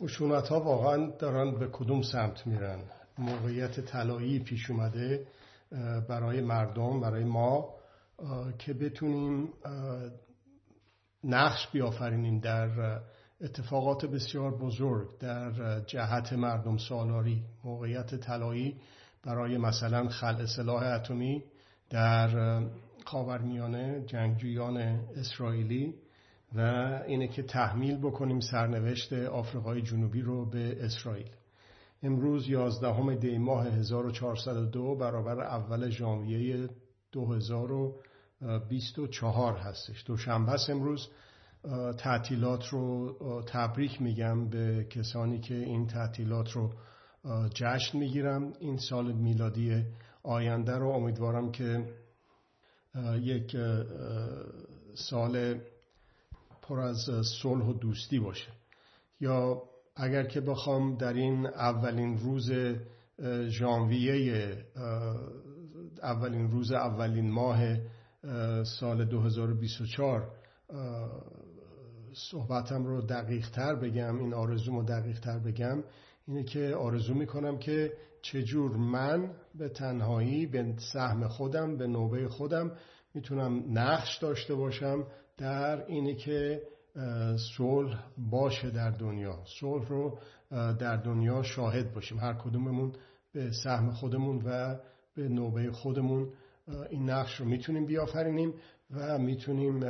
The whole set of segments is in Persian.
خشونت ها واقعا دارن به کدوم سمت میرن؟ موقعیت طلایی پیش اومده برای مردم برای ما که بتونیم نقش بیافرینیم در اتفاقات بسیار بزرگ در جهت مردم سالاری. موقعیت طلایی برای مثلا خلع سلاح اتمی در خاورمیانه جنگجویان اسرائیلی و اینه که تحمیل بکنیم سرنوشت آفریقای جنوبی رو به اسرائیل. امروز 11 دی ماه 1402 برابر اول ژانویه 2024 هستش. دوشنبه است امروز. تعطیلات رو تبریک میگم به کسانی که این تعطیلات رو جشن می‌گیرم این سال میلادی آینده رو امیدوارم که یک سال پر از صلح و دوستی باشه. یا اگر که بخوام در این اولین روز ژانویه اولین روز اولین ماه سال 2024 صحبتم رو دقیق تر بگم این آرزوم رو دقیق تر بگم اینه که آرزو می‌کنم که چجور من به تنهایی به سهم خودم به نوبه خودم می‌تونم نقش داشته باشم در اینه که صلح باشه در دنیا. صلح رو در دنیا شاهد باشیم. هر کدوممون به سهم خودمون و به نوبه خودمون این نقش رو می‌تونیم بیافرینیم و می‌تونیم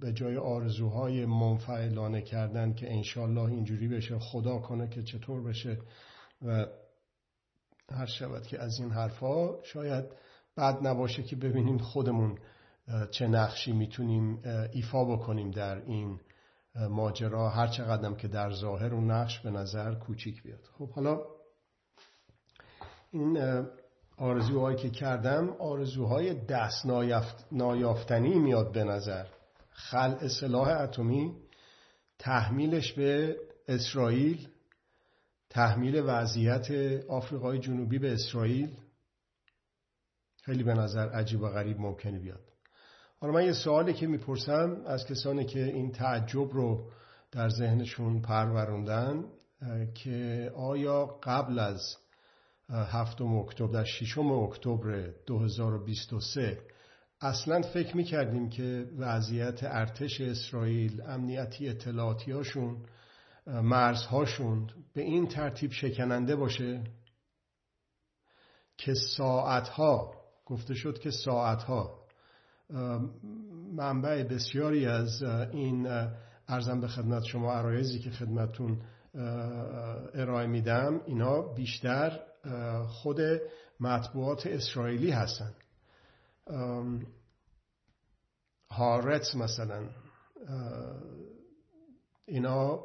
به جای آرزوهای منفعلانه کردن که انشالله اینجوری بشه خدا کنه که چطور بشه و هر شود که از این حرفها شاید بد نباشه که ببینیم خودمون چه نقشی می‌تونیم ایفا بکنیم در این ماجرا. هر چقدرم که در ظاهر اون نقش به نظر کوچیک بیاد. خب حالا این آرزوهایی که کردم آرزوهای دست نایافتنی میاد به نظر. خلع سلاح اتمی تحمیلش به اسرائیل تحمیل وضعیت آفریقای جنوبی به اسرائیل. خیلی به نظر عجیب و غریب ممکنه بیاد. حالا من یه سوالی که می‌پرسم از کسانی که این تعجب رو در ذهنشون پروروندن که آیا قبل از هفتم اکتبر در ششم اکتبر 2023 اصلا فکر می‌کردیم که وضعیت ارتش اسرائیل امنیتی اطلاعاتیاشون مرزهاشون به این ترتیب شکننده باشه؟ که ساعتها گفته شد که ساعتها منبع بسیاری از این ارزم به خدمت شما عرایزی که خدمتون ارائه میدم اینا بیشتر خود مطبوعات اسرائیلی هستن. هارتس مثلا اینا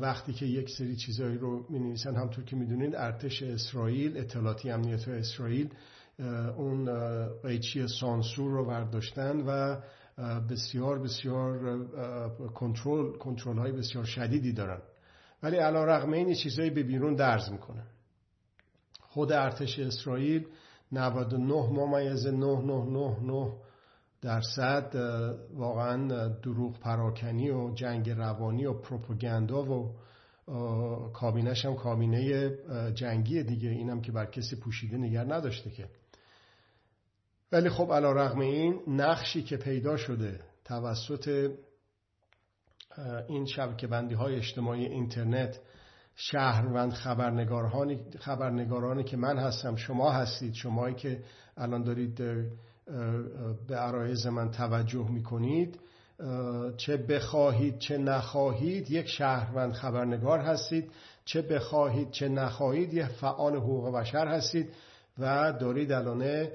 وقتی که یک سری چیزایی رو می نویسن همطور که می‌دونید ارتش اسرائیل اطلاعاتی امنیت اسرائیل اون قیچی سانسور رو برداشتن و بسیار بسیار کنترل کنترل های بسیار شدیدی دارن. ولی علا رقم این چیزایی به بیرون درز می‌کنه. خود ارتش اسرائیل 99 ممیز 999 درصد واقعا دروغ پراکنی و جنگ روانی و پروپاگاندا و کابینش هم کابینه جنگی دیگه. اینم که بر کسی پوشیده نگر نداشته که. ولی خب علا رغم این نقشی که پیدا شده توسط این شبکه بندی های اجتماعی اینترنت شهروند خبرنگارانی خبرنگارانی که من هستم شما هستید شمایی که الان دارید به عرایز من توجه می‌کنید چه بخواهید چه نخواهید یک شهروند خبرنگار هستید چه بخواهید چه نخواهید یک فعال حقوق بشر هستید و دارید الان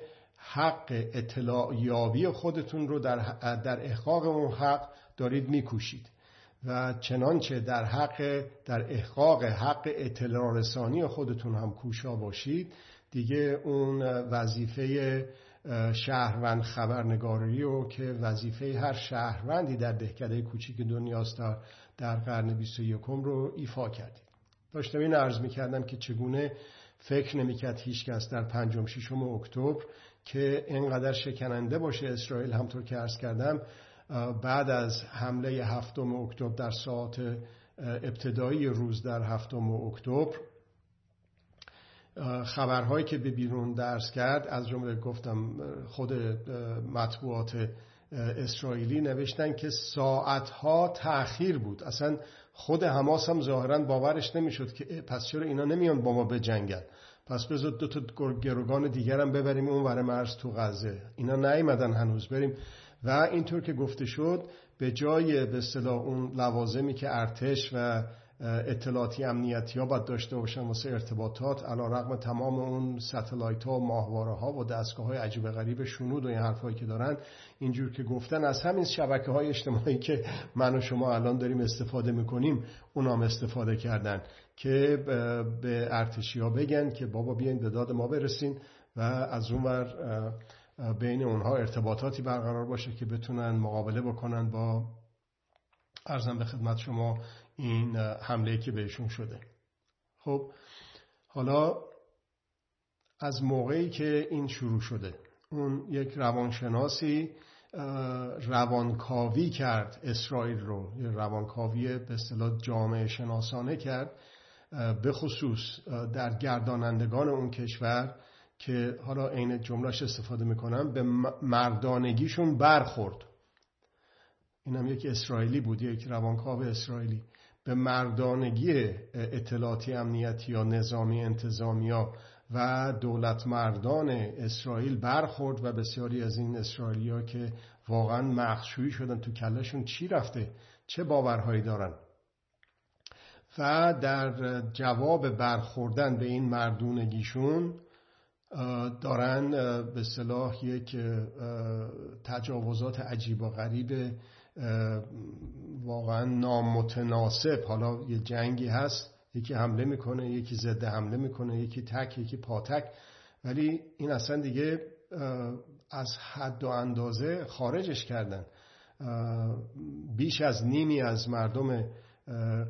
حق اطلاع یابی خودتون رو در, در احقاق اون حق دارید میکوشید. و چنانچه در حق در احقاق حق اطلاع رسانی خودتون هم کوشا باشید دیگه اون وظیفه شهروند خبرنگاری و که وظیفه هر شهروندی در دهکده کوچیک دنیاست در قرن 21 رو ایفا کردید. داشتم این عرض می‌کردم که چگونه فکر نمی‌کرد هیچ کس در پنجم ششم اکتبر که اینقدر شکننده باشه اسرائیل همطور که عرض کردم بعد از حمله هفتم اکتبر در ساعت ابتدایی روز در هفتم اکتبر خبرهایی که به بیرون درس کرد از جمله گفتم خود مطبوعات اسرائیلی نوشتن که ساعتها تأخیر بود. اصلا خود حماس هم ظاهرا باورش نمی‌شد که پس چرا اینا نمیان با ما جنگل پس بذار دو تا گروگان دیگرم ببریم اون ور مرز تو غزه. اینا نیومدن هنوز بریم. و اینطور که گفته شد به جای به اصطلاح اون لوازمی که ارتش و اطلاعاتی امنیتی ها باید داشته باشن واسه ارتباطات. علا رقم تمام اون ستلایت ها و ماهواره ها و دستگاه های عجیب غریب شنود و این حرف که دارن اینجور که گفتن از همین شبکه های اجتماعی که من و شما الان داریم استفاده می‌کنیم اونام استفاده کردن که به ارتشی ها بگن که بابا بیاین به داد ما برسین و از اون ور بین اونها ارتباطاتی برقرار باشه که بتونن مقابله بکنن با ارزم به خدمت شما این حمله که بهشون شده. خب حالا از موقعی که این شروع شده اون یک روانشناسی روانکاوی کرد اسرائیل رو روانکاوی به اصطلاح جامعه شناسانه کرد به خصوص در گردانندگان اون کشور که حالا عین جملهش استفاده می‌کنم به مردانگیشون برخورد. اینم یک اسرائیلی بود یک روانکاو اسرائیلی. به مردانگی اطلاعاتی امنیتی یا نظامی انتظامیا و دولت مردان اسرائیل برخورد و بسیاری از این اسرائیلی که واقعا مخشویی شدن تو کلشون چی رفته؟ چه باورهایی دارن؟ و در جواب برخوردن به این مردونگیشون دارن به صلاح یک تجاوزات عجیب و غریب واقعا نامتناسب. حالا یه جنگی هست یکی حمله می‌کنه یکی ضد حمله می‌کنه یکی تک یکی پاتک ولی این اصلا دیگه از حد و اندازه خارجش کردن. بیش از نیمی از مردم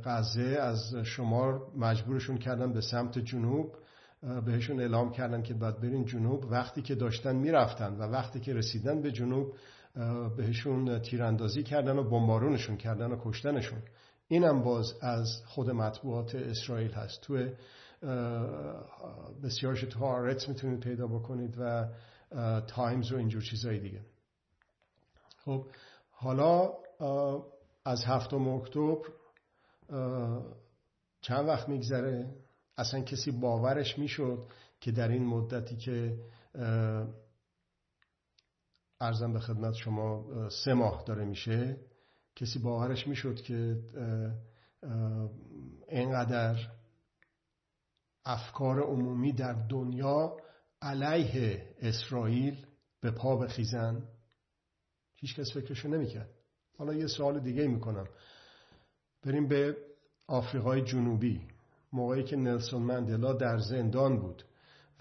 غزه از شمار مجبورشون کردن به سمت جنوب. بهشون اعلام کردن که باید برین جنوب. وقتی که داشتن می‌رفتن و وقتی که رسیدن به جنوب بهشون تیراندازی کردن و بمبارونشون کردن و کشتنشون. اینم باز از خود مطبوعات اسرائیل هست. تو بسیارش تو هارتس می‌تونید پیدا بکنید و تایمز و اینجور چیزایی دیگه. خب حالا از هفتم اکتبر چند وقت میگذره؟ اصلا کسی باورش می‌شد که در این مدتی که ارزم به خدمت شما سه ماه داره میشه. کسی باورش می‌شد که اینقدر افکار عمومی در دنیا علیه اسرائیل به پا بخیزن هیچ کس فکرشو نمی‌کرد. حالا یه سوال دیگه می‌کنم. بریم به آفریقای جنوبی. موقعی که نلسون مندلا در زندان بود.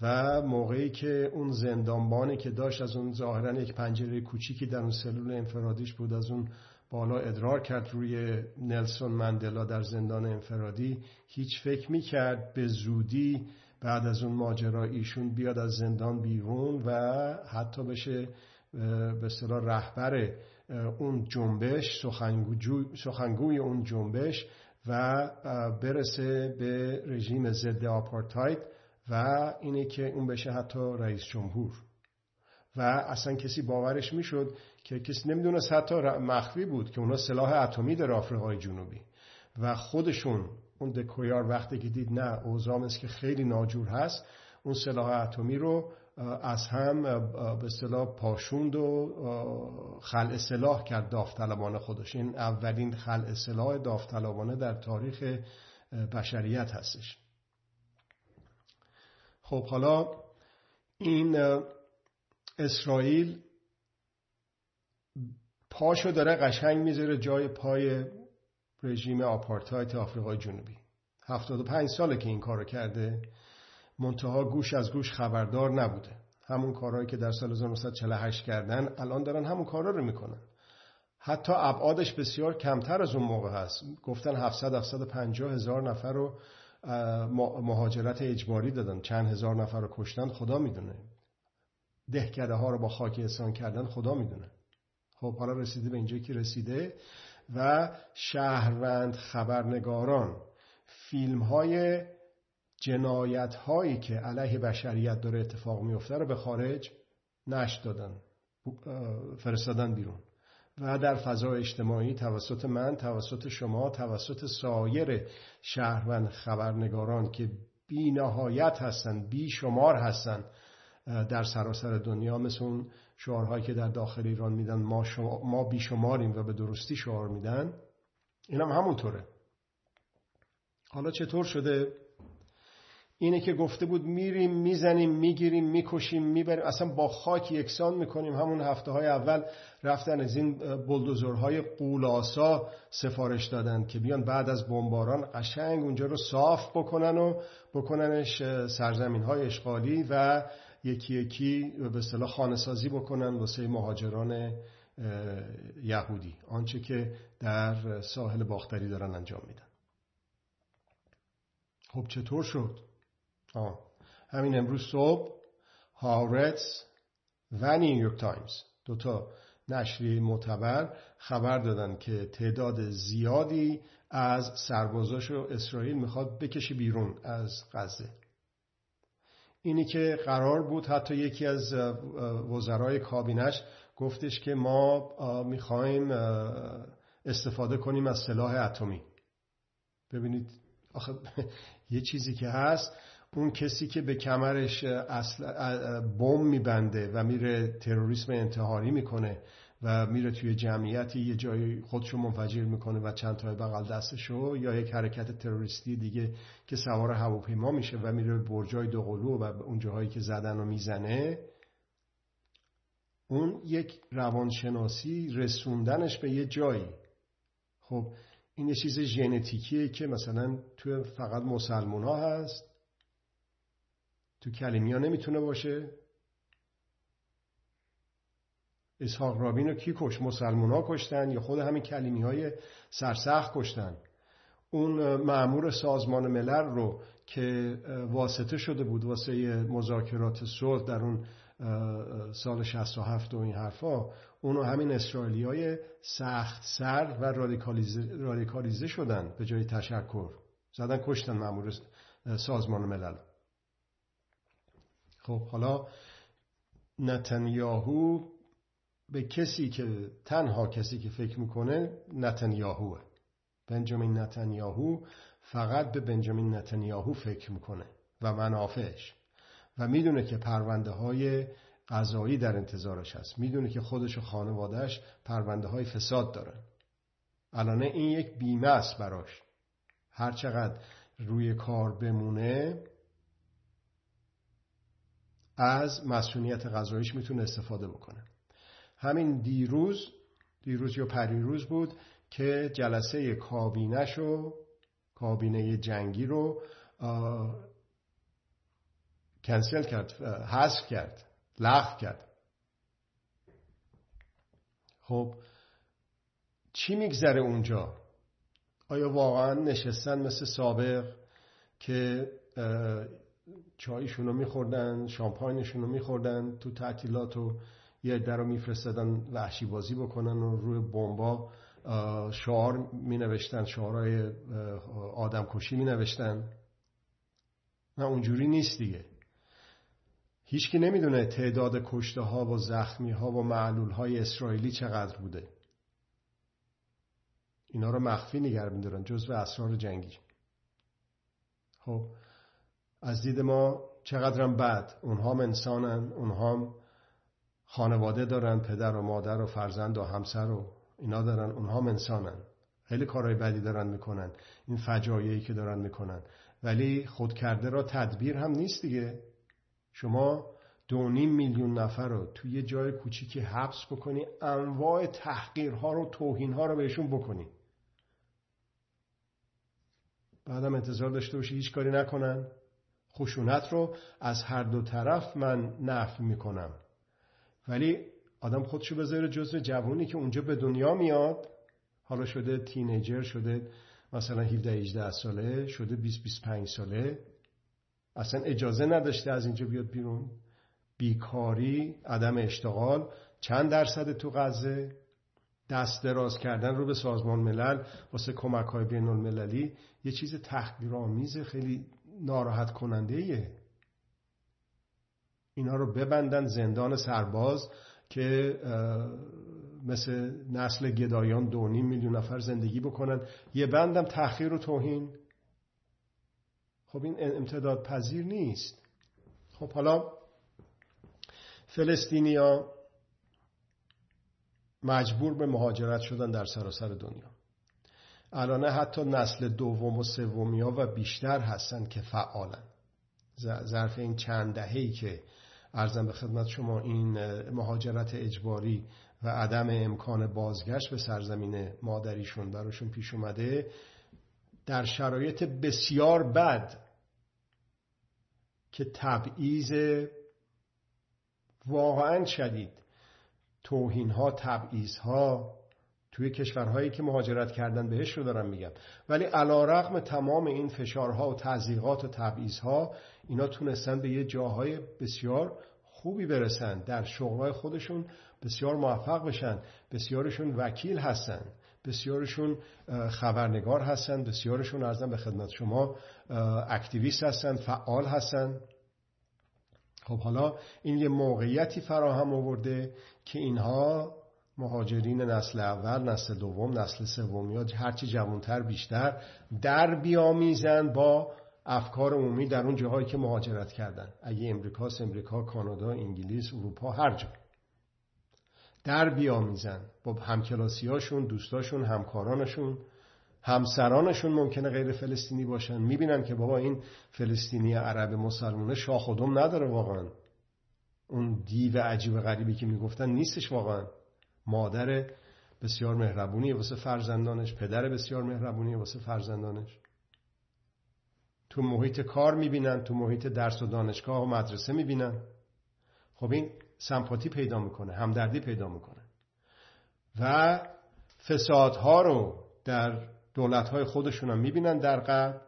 و موقعی که اون زندانبانی که داشت از اون ظاهرا یک پنجره کوچیکی در اون سلول انفرادیش بود از اون بالا ادرار کرد روی نلسون مندلا در زندان انفرادی. هیچ فکر می‌کرد به زودی بعد از اون ماجرا ایشون بیاد از زندان بیرون و حتی بشه به صلاح رهبر اون جنبش سخنگوی اون جنبش و برسه به رژیم ضد آپارتاید. و اینه که اون بشه حتی رئیس جمهور. و اصلا کسی باورش می‌شد که کسی نمی‌دونست حتی مخفی بود که اونا سلاح اتمی در آفریقای جنوبی. و خودشون اون دکویار وقتی که دید نه است که خیلی ناجور هست اون سلاح اتمی رو از هم به اصطلاح پاشوند و خلع سلاح کرد داوطلبانه خودش. این اولین خلع سلاح داوطلبانه در تاریخ بشریت هستش. خب حالا این اسرائیل پاشو داره قشنگ می‌ذاره جای پای رژیم آپارتایت آفریقای جنوبی. 75 ساله که این کارو کرده منتها گوش از گوش خبردار نبوده. همون کارهایی که در سال 1948 کردن الان دارن همون کارا رو می‌کنن. حتی ابعادش بسیار کمتر از اون موقع هست. گفتن 700 750 هزار نفر رو مهاجرت اجباری دادن. چند هزار نفر رو کشتن خدا می‌دونه. دهکده ها رو با خاک احسان کردن خدا می‌دونه. خب حالا رسیده به اینجا که رسیده و شهروند خبرنگاران فیلم های جنایت هایی که علیه بشریت داره اتفاق میفته رو به خارج نشر دادن فرستادن بیرون. و در فضای اجتماعی توسط من توسط شما توسط سایر شهروند خبرنگاران که بی نهایت هستن بی شمار هستن در سراسر دنیا. مثل اون شعارهایی که در داخل ایران میدن ما, شما، ما بیشماریم و به درستی شعار میدن. این هم همونطوره. حالا چطور شده؟ اینه که گفته بود میریم می‌زنیم می‌گیریم می‌کشیم می‌بریم. اصلا با خاک یکسان می‌کنیم. همون هفته های اول رفتن از این بلدوزرهای قولاسا سفارش دادن که بیان بعد از بمباران قشنگ اونجا رو صاف بکنن و بکننش سرزمین های اشغالی و یکی یکی به اصطلاح خانه سازی بکنن واسه مهاجران یهودی. آنچه که در ساحل باختری دارن انجام میدن. خب چطور شد؟ آه. همین امروز صبح هاورتس و نیویورک تایمز. دوتا نشریه معتبر خبر دادن که تعداد زیادی از سربازاش رو اسرائیل می‌خواد بکشه بیرون از غزه. اینی که قرار بود حتی یکی از وزرای کابینش گفتش که ما می‌خوایم استفاده کنیم از سلاح اتمی. ببینید آخه یه چیزی که هست اون کسی که به کمرش اصل بم میبنده و میره تروریسم انتحاری می‌کنه و میره توی جمعیتی یه جایی خودشو منفجر می‌کنه و چند تای بغل دستشو یا یک حرکت تروریستی دیگه که سوار هواپیما میشه و میره به برجای دوقلو و اون جاهایی که زدن و می‌زنه اون یک روانشناسی رسوندنش به یه جایی. خب این یه چیز ژنتیکیه که مثلا توی فقط مسلمون ها هست. تو کلیمی ها نمی‌تونه باشه؟ اسحاق رابین رو کی کش مسلمان ها کشتن یا خود همین کلیمی های سرسخت کشتن؟ اون معمور سازمان ملل رو که واسطه شده بود واسه مذاکرات صلح در اون سال 67 و این حرفا اونو همین اسرائیلی های سخت سر و رادیکالیزه, رادیکالیزه شدن به جای تشکر. زدن کشتن معمور سازمان ملل خب حالا نتانیاهو به کسی که تنها کسی که فکر می‌کنه نتانیاهوه بنجامین نتانیاهو فقط به بنجامین نتانیاهو فکر می‌کنه و منافعش. و می‌دونه که پرونده های قضایی در انتظارش هست. می‌دونه که خودش و خانوادهش پرونده های فساد دارن. الانه این یک بیمه است براش. هرچقدر روی کار بمونه از مسئولیت غذایش می‌تونه استفاده بکنه. همین دیروز دیروز یا پریروز بود که جلسه کابینش و کابینه جنگی رو کنسل کرد حذف کرد لغو کرد. خب چی میگذره اونجا؟ آیا واقعا نشستن مثل سابق که چایشون رو میخوردن شامپاینشون رو میخوردن تو تعطیلات و یه در رو میفرستدن وحشی بازی بکنن و روی بمبا شعار می نوشتن شعارهای آدم کشی می نوشتن نه اونجوری نیست دیگه. هیچکی نمی‌دونه تعداد کشته ها و زخمی ها و معلول های اسرائیلی چقدر بوده. اینا رو مخفی نگر میدارن جزو اسرار جنگی. خب از دید ما چقدرم بد. اونها هم انسانن اونها هم خانواده دارن پدر و مادر و فرزند و همسر و اینا دارن اونها هم انسانن. خیلی کارهای بدی دارن می‌کنن. این فجایعی که دارن می‌کنن. ولی خودکرده را تدبیر هم نیست دیگه. شما دو نیم میلیون نفر رو توی یه جای کوچیکی حبس بکنی انواع تحقیرها رو توهینها رو بهشون بکنی. بعدم انتظار داشته باشی هیچ کاری نکنن. خشونت رو از هر دو طرف من نفی می‌کنم. ولی آدم خودشو بذاره جزو جوانی که اونجا به دنیا میاد. حالا شده تینیجر شده مثلا 17 18 ساله شده 20 25 ساله. اصلا اجازه نداشته از اینجا بیاد بیرون. بیکاری عدم اشتغال چند درصد تو غزه. دست دراز کردن رو به سازمان ملل واسه کمک های بین المللی یه چیز تحقیرآمیز خیلی ناراحت کننده. اینا رو ببندن زندان سرباز که مثل نسل گدایان دو نیم میلیون نفر زندگی بکنن. یه بندم تحقیر و توهین. خب این امتداد پذیر نیست. خب حالا فلسطینیا مجبور به مهاجرت شدن در سراسر دنیا. الان حتی نسل دوم و سومیا و بیشتر هستن که فعالن. ظرف این چند دهه‌ای که ارزم به خدمت شما این مهاجرت اجباری و عدم امکان بازگشت به سرزمین مادریشون براشون پیش اومده در شرایط بسیار بد که تبعیض واقعا شدید توهین ها تبعیض ها توی کشورهایی که مهاجرت کردن بهش رو دارم میگم ولی علا رقم تمام این فشارها و تعذیقات و تبعیض ها اینا تونستن به یه جاهای بسیار خوبی برسن. در شغلهای خودشون بسیار موفق بشن. بسیارشون وکیل هستن. بسیارشون خبرنگار هستن. بسیارشون ارزم به خدمت شما اکتیویست هستن فعال هستن. خب حالا این یه موقعیتی فراهم آورده که اینها مهاجرین نسل اول نسل دوم نسل سوم یا هرچی جوانتر بیشتر در بیامیزن با افکار عمومی در اون جاهایی که مهاجرت کردن. اگه امریکاست امریکا کانادا انگلیس اروپا هر جا. در بیامیزن با همکلاسیاشون دوستاشون همکارانشون همسرانشون ممکنه غیر فلسطینی باشن. می‌بینن که بابا این فلسطینی عرب مسلمونه شاخ و دم نداره واقعا. اون دیو عجیب غریبی که می‌گفتن نیستش واقعا. مادر بسیار مهربونی واسه فرزندانش پدر بسیار مهربونی واسه فرزندانش. تو محیط کار می‌بینن تو محیط درس و دانشگاه و مدرسه می‌بینن. خب این سمپاتی پیدا می‌کنه همدردی پیدا می‌کنه. و فسادها رو در دولتهای خودشون هم می‌بینن در قبل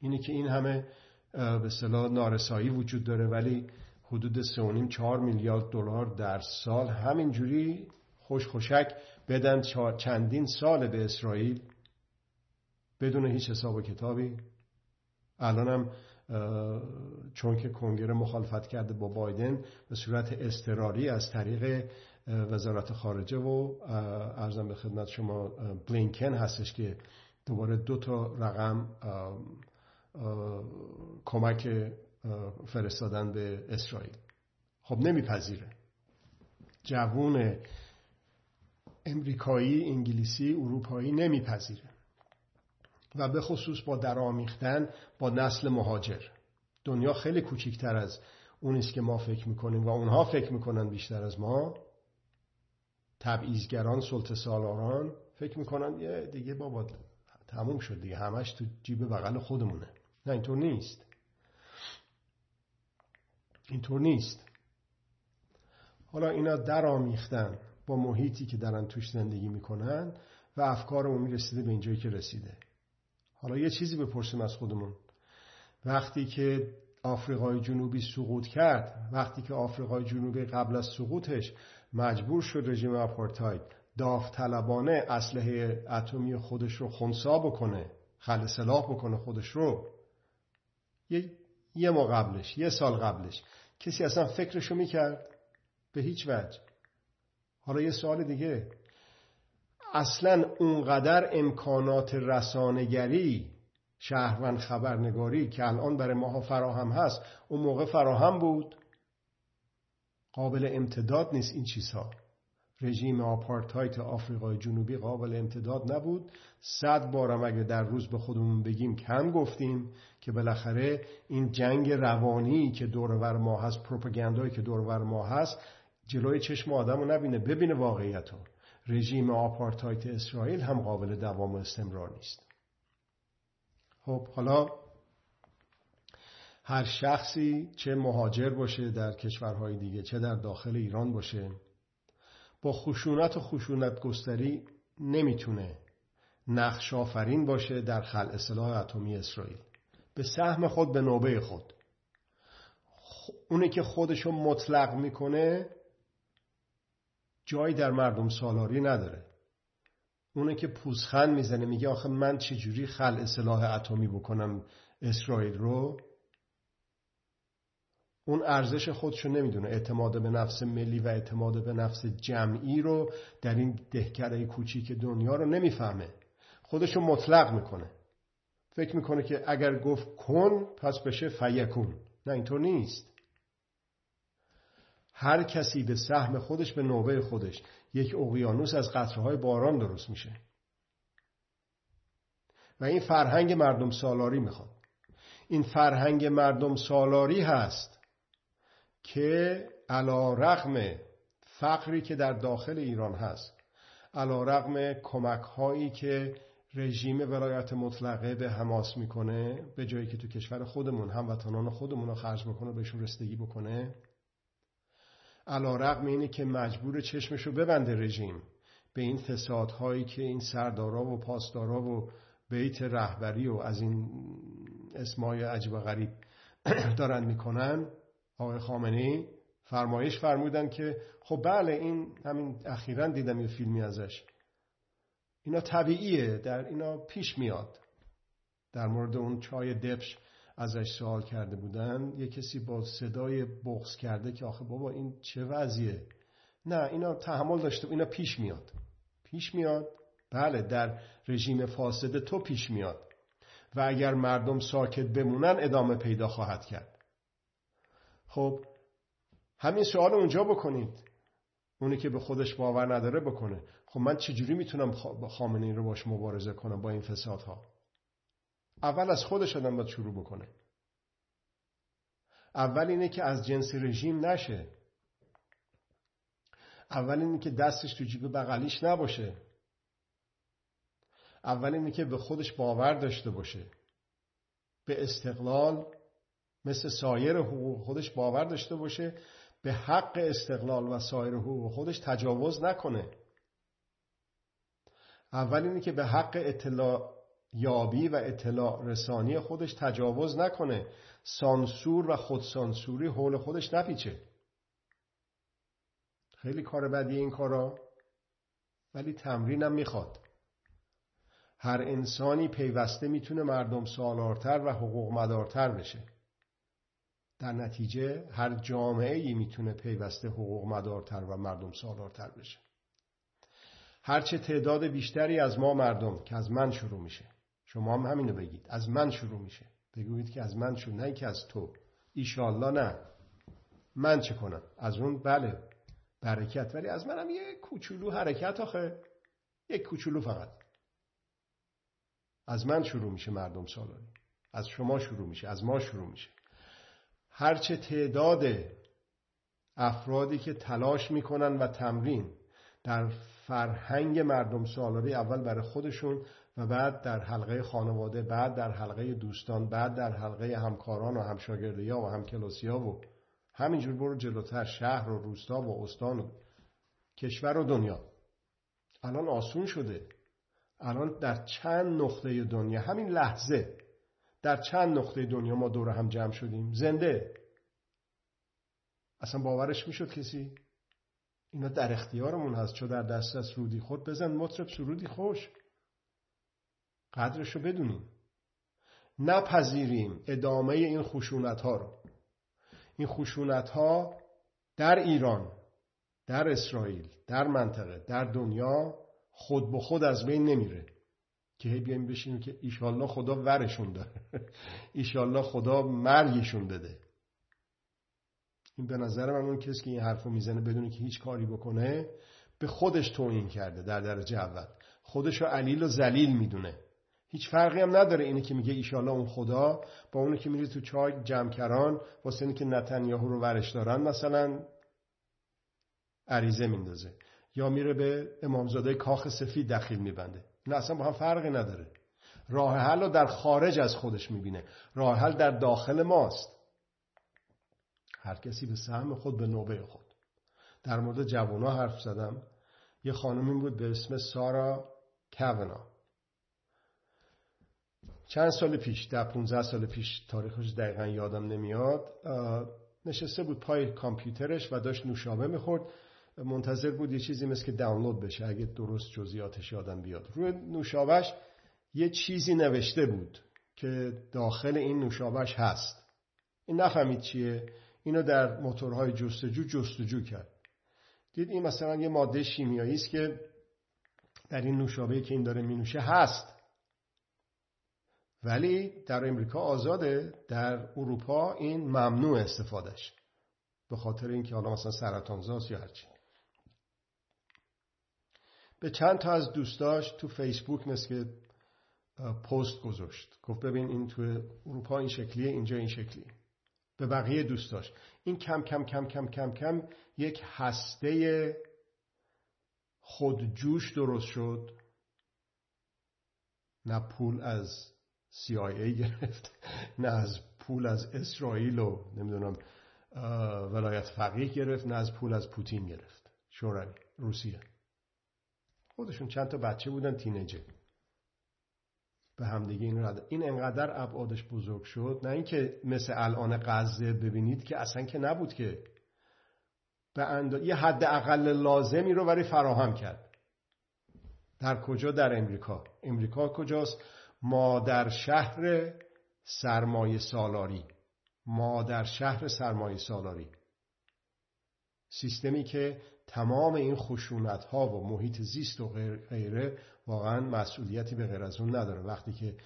اینه که این همه به صلاح نارسایی وجود داره ولی حدود 3.5 4 میلیارد دلار در سال همینجوری خوش خوشک بدن چندین سال به اسرائیل بدون هیچ حساب و کتابی. الانم چون که کنگره مخالفت کرده با بایدن به صورت استراری از طریق وزارت خارجه و ارزم به خدمت شما بلینکن هستش که دوباره دو تا رقم کمک فرستادن به اسرائیل. خب نمیپذیره. جوون امریکایی انگلیسی اروپایی نمیپذیره. و به خصوص با درآمیختن با نسل مهاجر. دنیا خیلی کوچکتر از اون است که ما فکر می‌کنیم و اونها فکر می‌کنن بیشتر از ما. تبعیزگران سلطه سالاران فکر می‌کنن یه دیگه بابا تموم شد دیگه. همش تو جیب بغل خودمونه. نه اینطور نیست. اینطور نیست. حالا اینا درآمیختن با محیطی که دارن توش زندگی می‌کنن و افکار عمومی رسیده به اینجایی که رسیده. حالا یه چیزی بپرسیم از خودمون. وقتی که آفریقای جنوبی سقوط کرد وقتی که آفریقای جنوبی قبل از سقوطش مجبور شد رژیم آپارتاید داوطلبانه اسلحه اتمی خودش رو خونسا بکنه خل سلاح بکنه خودش رو یه, یه ما قبلش یه سال قبلش کسی اصلا فکرشو می‌کرد؟ به هیچ وجه. حالا یه سوال دیگه. اصلا اونقدر امکانات رسانگری شهروند خبرنگاری که الان برای ماها فراهم هست اون موقع فراهم بود؟ قابل امتداد نیست این چیزها. رژیم آپارتایت آفریقای جنوبی قابل امتداد نبود. صد بارم اگه در روز به خودمون بگیم کم گفتیم که بالاخره این جنگ روانی که دورور ما هست پروپاگاندایی که دورور ما هست جلوی چشم آدم رو نبینه ببینه واقعیت رو رژیم آپارتایت اسرائیل هم قابل دوام و استمرار نیست. خب حالا هر شخصی چه مهاجر باشه در کشورهای دیگه چه در داخل ایران باشه با خشونت و خشونت گستری نمی‌تونه نقش آفرین باشه در خلع اصلاح اتمی اسرائیل. به سهم خود به نوبه خود. اونی که خودشو مطلق می‌کنه جایی در مردم سالاری نداره. اونه که پوزخند می‌زنه میگه آخه من چجوری خلع سلاح اتمی بکنم اسرائیل رو؟ اون ارزش خودشو نمی‌دونه. اعتماد به نفس ملی و اعتماد به نفس جمعی رو در این دهکره کوچیک دنیا رو نمی‌فهمه. خودشو مطلق می‌کنه. فکر می‌کنه که اگر گفت کن پس بشه فیکون. نه اینطور نیست. هر کسی به سهم خودش به نوبه خودش. یک اقیانوس از قطرهای باران درست میشه. و این فرهنگ مردم سالاری می‌خواد. این فرهنگ مردم سالاری هست که علا رغم فقری که در داخل ایران هست علا رغم کمک هایی که رژیم ولایت مطلقه به حماس می‌کنه به جایی که تو کشور خودمون هموطنان خودمون رو خرج بکنه بهشون رسیدگی بکنه. علا رقم اینه که مجبور چشمشو ببنده رژیم. به این فسادهایی که این سردارا و پاسدارا و بیت رهبری و از این اسمای عجب و غریب دارن می‌کنن آقای خامنه فرمایش فرمودن که خب بله این همین اخیرا دیدم یه فیلمی ازش. اینا طبیعیه در اینا پیش میاد. در مورد اون چای دبش ازش سوال کرده بودن یه کسی با صدای بغز کرده که آخه بابا این چه وضعیه؟ نه اینا تحمل داشته اینا پیش میاد. پیش میاد؟ بله در رژیم فاسد تو پیش میاد. و اگر مردم ساکت بمونن ادامه پیدا خواهد کرد. خب همین سوال اونجا بکنید. اونی که به خودش باور نداره بکنه. خب من چجوری می‌تونم خامنه این رو باش مبارزه کنم با این فسادها؟ اول از خودش آدم باید شروع بکنه. اول اینه که از جنس رژیم نشه. اول اینه که دستش تو جیب بغلیش نباشه. اول اینه که به خودش باور داشته باشه. به استقلال مثل سایر حقوق خودش باور داشته باشه. به حق استقلال و سایر حقوق خودش تجاوز نکنه. اول اینه که به حق اطلاع یابی و اطلاع رسانی خودش تجاوز نکنه. سانسور و خودسانسوری حول خودش نپیچه. خیلی کار بدی این کارا ولی تمرینم می‌خواد. هر انسانی پیوسته می‌تونه مردم سالارتر و حقوق مدارتر بشه. در نتیجه هر جامعه ای می‌تونه پیوسته حقوق مدارتر و مردم سالارتر بشه. هرچه تعداد بیشتری از ما مردم که از من شروع میشه. شما هم همینو بگید. از من شروع میشه. بگویید که از من شروع نه که از تو. ایشالله نه. من چه کنم؟ از اون بله برکت. ولی از منم یه کوچولو حرکت آخه. یک کوچولو فقط. از من شروع میشه مردم سالاری. از شما شروع میشه. از ما شروع میشه. هرچه تعداد افرادی که تلاش می‌کنن و تمرین در فرهنگ مردم سالاری اول برای خودشون و بعد در حلقه خانواده بعد در حلقه دوستان بعد در حلقه همکاران و همشاگردی ها و همکلاسی ها و همینجور برو جلوتر شهر و روستا و استان و کشور و دنیا. الان آسون شده. الان در چند نقطه دنیا همین لحظه در چند نقطه دنیا ما دور هم جمع شدیم. زنده. اصلا باورش می‌شد کسی؟ اینا در اختیارمون هست. چو در دست از رودی خود بزن مطرب سرودی خوش. قدرشو بدونیم. نپذیریم ادامه این خشونت ها رو. این خشونت ها در ایران در اسرائیل در منطقه در دنیا خود به خود از بین نمیره. که هی بیایم بشینیم که ایشالله خدا ورشون داره. ایشالله خدا مرگشون بده این به نظر من اون کسی که این حرفو می‌زنه بدون که هیچ کاری بکنه به خودش توهین کرده در درجه اول. خودش رو علیل و زلیل می‌دونه. هیچ فرقی هم نداره اینه که میگه ایشالله اون خدا با اونه که میره تو چای جمکران واسه اینه که نتنیاهو رو ورش دارن مثلا عریضه میندازه. یا میره به امامزاده کاخ سفید دخیل میبنده. نه اصلا با هم فرقی نداره. راه حل رو در خارج از خودش می‌بینه. راه حل در داخل ماست. هر کسی به سهم خود به نوبه خود. در مورد جوانا حرف زدم. یه خانمی بود به اسم سارا کونا چند سال پیش در 15 سال پیش تاریخش دقیقا یادم نمیاد نشسته بود پای کامپیوترش و داشت نوشابه می‌خورد. منتظر بود یه چیزی مثل که دانلود بشه اگه درست جزئیاتش یادم بیاد. روی نوشابش یه چیزی نوشته بود که داخل این نوشابش هست. این نفهمید چیه؟ اینو در موتورهای جستجو جستجو کرد. دید این مثلا یه ماده شیمیایی است که در این نوشابه که این داره مینوشه هست. ولی در امریکا آزاده در اروپا این ممنوع استفادهش به خاطر اینکه حالا مثلا سرطانزاست یا هرچی. به چند تا از دوستاش تو فیسبوک مثل پست گذاشت. گفت ببین این تو اروپا این شکلیه اینجا این شکلیه. به بقیه دوستاش. این کم کم کم کم کم کم یک هسته خودجوش درست شد. نه پول از CIA گرفت. نه از پول از اسرائیل و نمی‌دونم ولایت فقیه گرفت نه از پول از پوتین گرفت. شوروی روسیه. خودشون چند تا بچه بودن تینیجر. به همدیگه این رد این انقدر ابعادش بزرگ شد نه اینکه مثل الان غزه ببینید که اصلا که نبود که به اند... یه حد اقل لازمی رو برای فراهم کرد. در کجا؟ در امریکا. امریکا کجاست؟ ما در شهر سرمایه سالاری. ما در شهر سرمایه سالاری. سیستمی که تمام این خشونت ها و محیط زیست و غیره واقعا مسئولیتی به غیر از اون نداره. وقتی که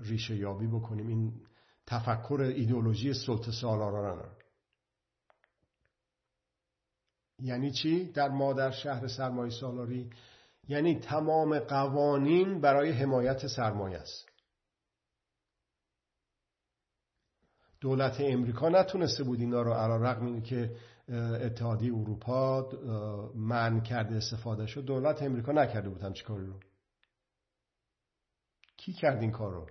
ریشه یابی بکنیم این تفکر ایدئولوژی سلطه سالاران یعنی چی؟ در مادر شهر سرمایه سالاری یعنی تمام قوانین برای حمایت سرمایه است. دولت امریکا نتونسته بود اینا رو علا رقم که اتحادیه اروپا من کرده استفاده شد دولت امریکا نکرده بود همچی کاری رو. کی کرد این کار رو؟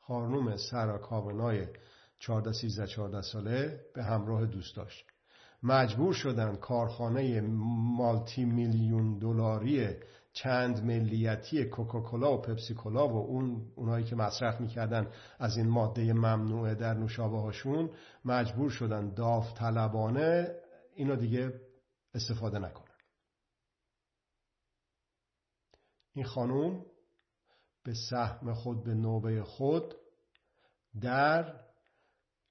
خانوم سرا کاونای 14 13 14 ساله به همراه دوستاش مجبور شدن کارخانه مالتی میلیون دلاری چند ملیتی کوکاکولا و پپسیکولا و اون اونایی که مصرف می‌کردن از این ماده ممنوعه در نوشابه هاشون مجبور شدن داوطلبانه اینو دیگه استفاده نکنن. این خانوم به سهم خود به نوبه خود در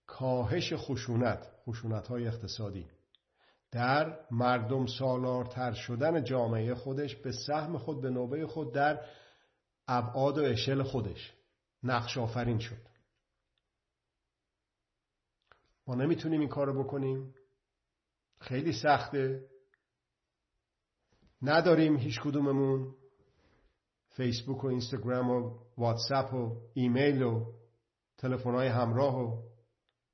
کاهش خشونت خشونت های اقتصادی. در مردم سالارتر شدن جامعه خودش به سهم خود به نوبه خود در ابعاد و اشل خودش نقش آفرین شد. ما نمی‌تونیم این کارو بکنیم. خیلی سخته. نداریم هیچ کدوممون. فیسبوک و اینستاگرام و واتساپ و ایمیل و تلفن های همراه و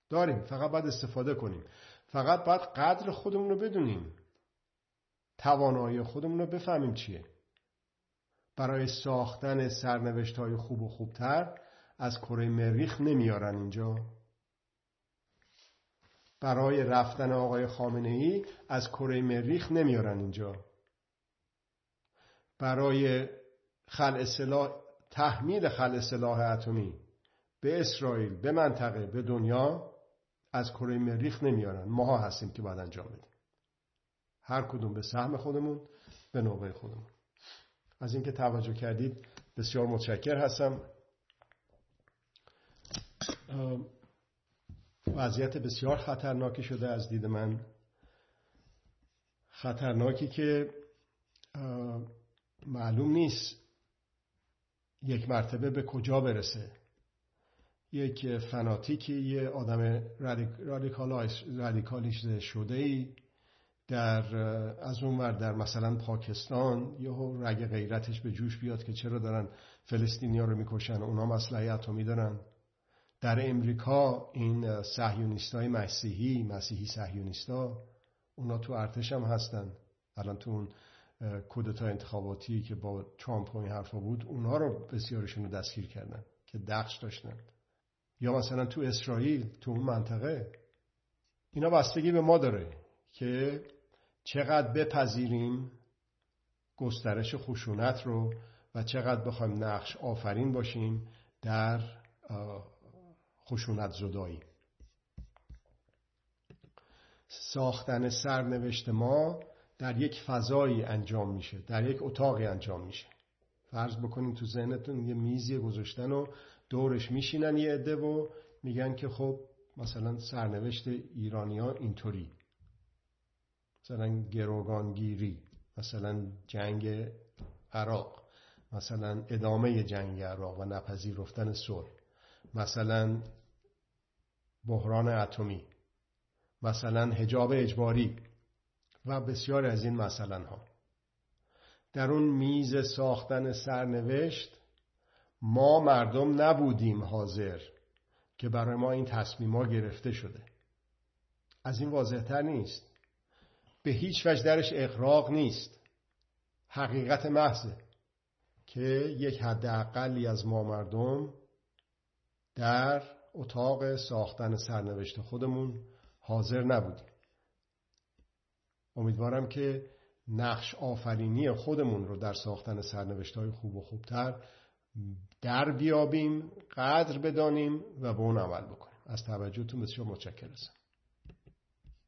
داریم. فقط باید استفاده کنیم. فقط باید قدر خودمون رو بدونیم. توانایی خودمون رو بفهمیم چیه. برای ساختن سرنوشت های خوب و خوبتر از کره مریخ نمیارن اینجا. برای رفتن آقای خامنه ای از کره مریخ نمیارن اینجا. برای خلع سلاح تحمیل خلع سلاح اتمی به اسرائیل به منطقه به دنیا از کره مریخ نمیارن. ماها هستیم که باید انجام بدیم. هر کدوم به سهم خودمون به نوبه خودمون. از اینکه توجه کردید بسیار متشکر هستم. وضعیت بسیار خطرناکی شده از دید من. خطرناکی که معلوم نیست یک مرتبه به کجا برسه. یک فناتیکی یه آدم رادیکالیش شده ای در از اون ور در مثلا پاکستان. یه رگ غیرتش به جوش بیاد که چرا دارن فلسطینیا رو می‌کشن اونا مسئله اتمی دارن در امریکا این های مسیحی مسیحی صهیونیستا اونا تو ارتش هم هستن. الان تو اون کودتا انتخاباتی که با ترامپ و این حرفا بود اونها رو بسیارشون رو دستگیر کردن که دقش داشتن. یا مثلا تو اسرائیل تو اون منطقه اینا بستگی به ما داره که چقدر بپذیریم گسترش خشونت رو و چقدر بخوایم نقش آفرین باشیم در خشونت زدایی. ساختن سرنوشت ما در یک فضایی انجام میشه در یک اتاقی انجام میشه. فرض بکنیم تو ذهنتون یه میزی گذاشتن و دورش میشینن یه عده و میگن که خب مثلا سرنوشت ایرانیا اینطوری. مثلا گروگانگیری مثلا جنگ عراق مثلا ادامه جنگ عراق و نپذیرفتن صلح مثلا بحران اتمی مثلا هجاب اجباری و بسیار از این مثلا ها. در اون میز ساختن سرنوشت ما مردم نبودیم حاضر که برای ما این تصمیم ها گرفته شده. از این واضحتر نیست. به هیچ وجه درش اقراق نیست. حقیقت محضه که یک حد اقلی از ما مردم در اتاق ساختن سرنوشت خودمون حاضر نبودیم. امیدوارم که نقش آفرینی خودمون رو در ساختن سرنوشت های خوب و خوبتر در بیابیم قدر بدانیم و به اون عمل بکنیم. از توجهتون بسیار متشکر هستم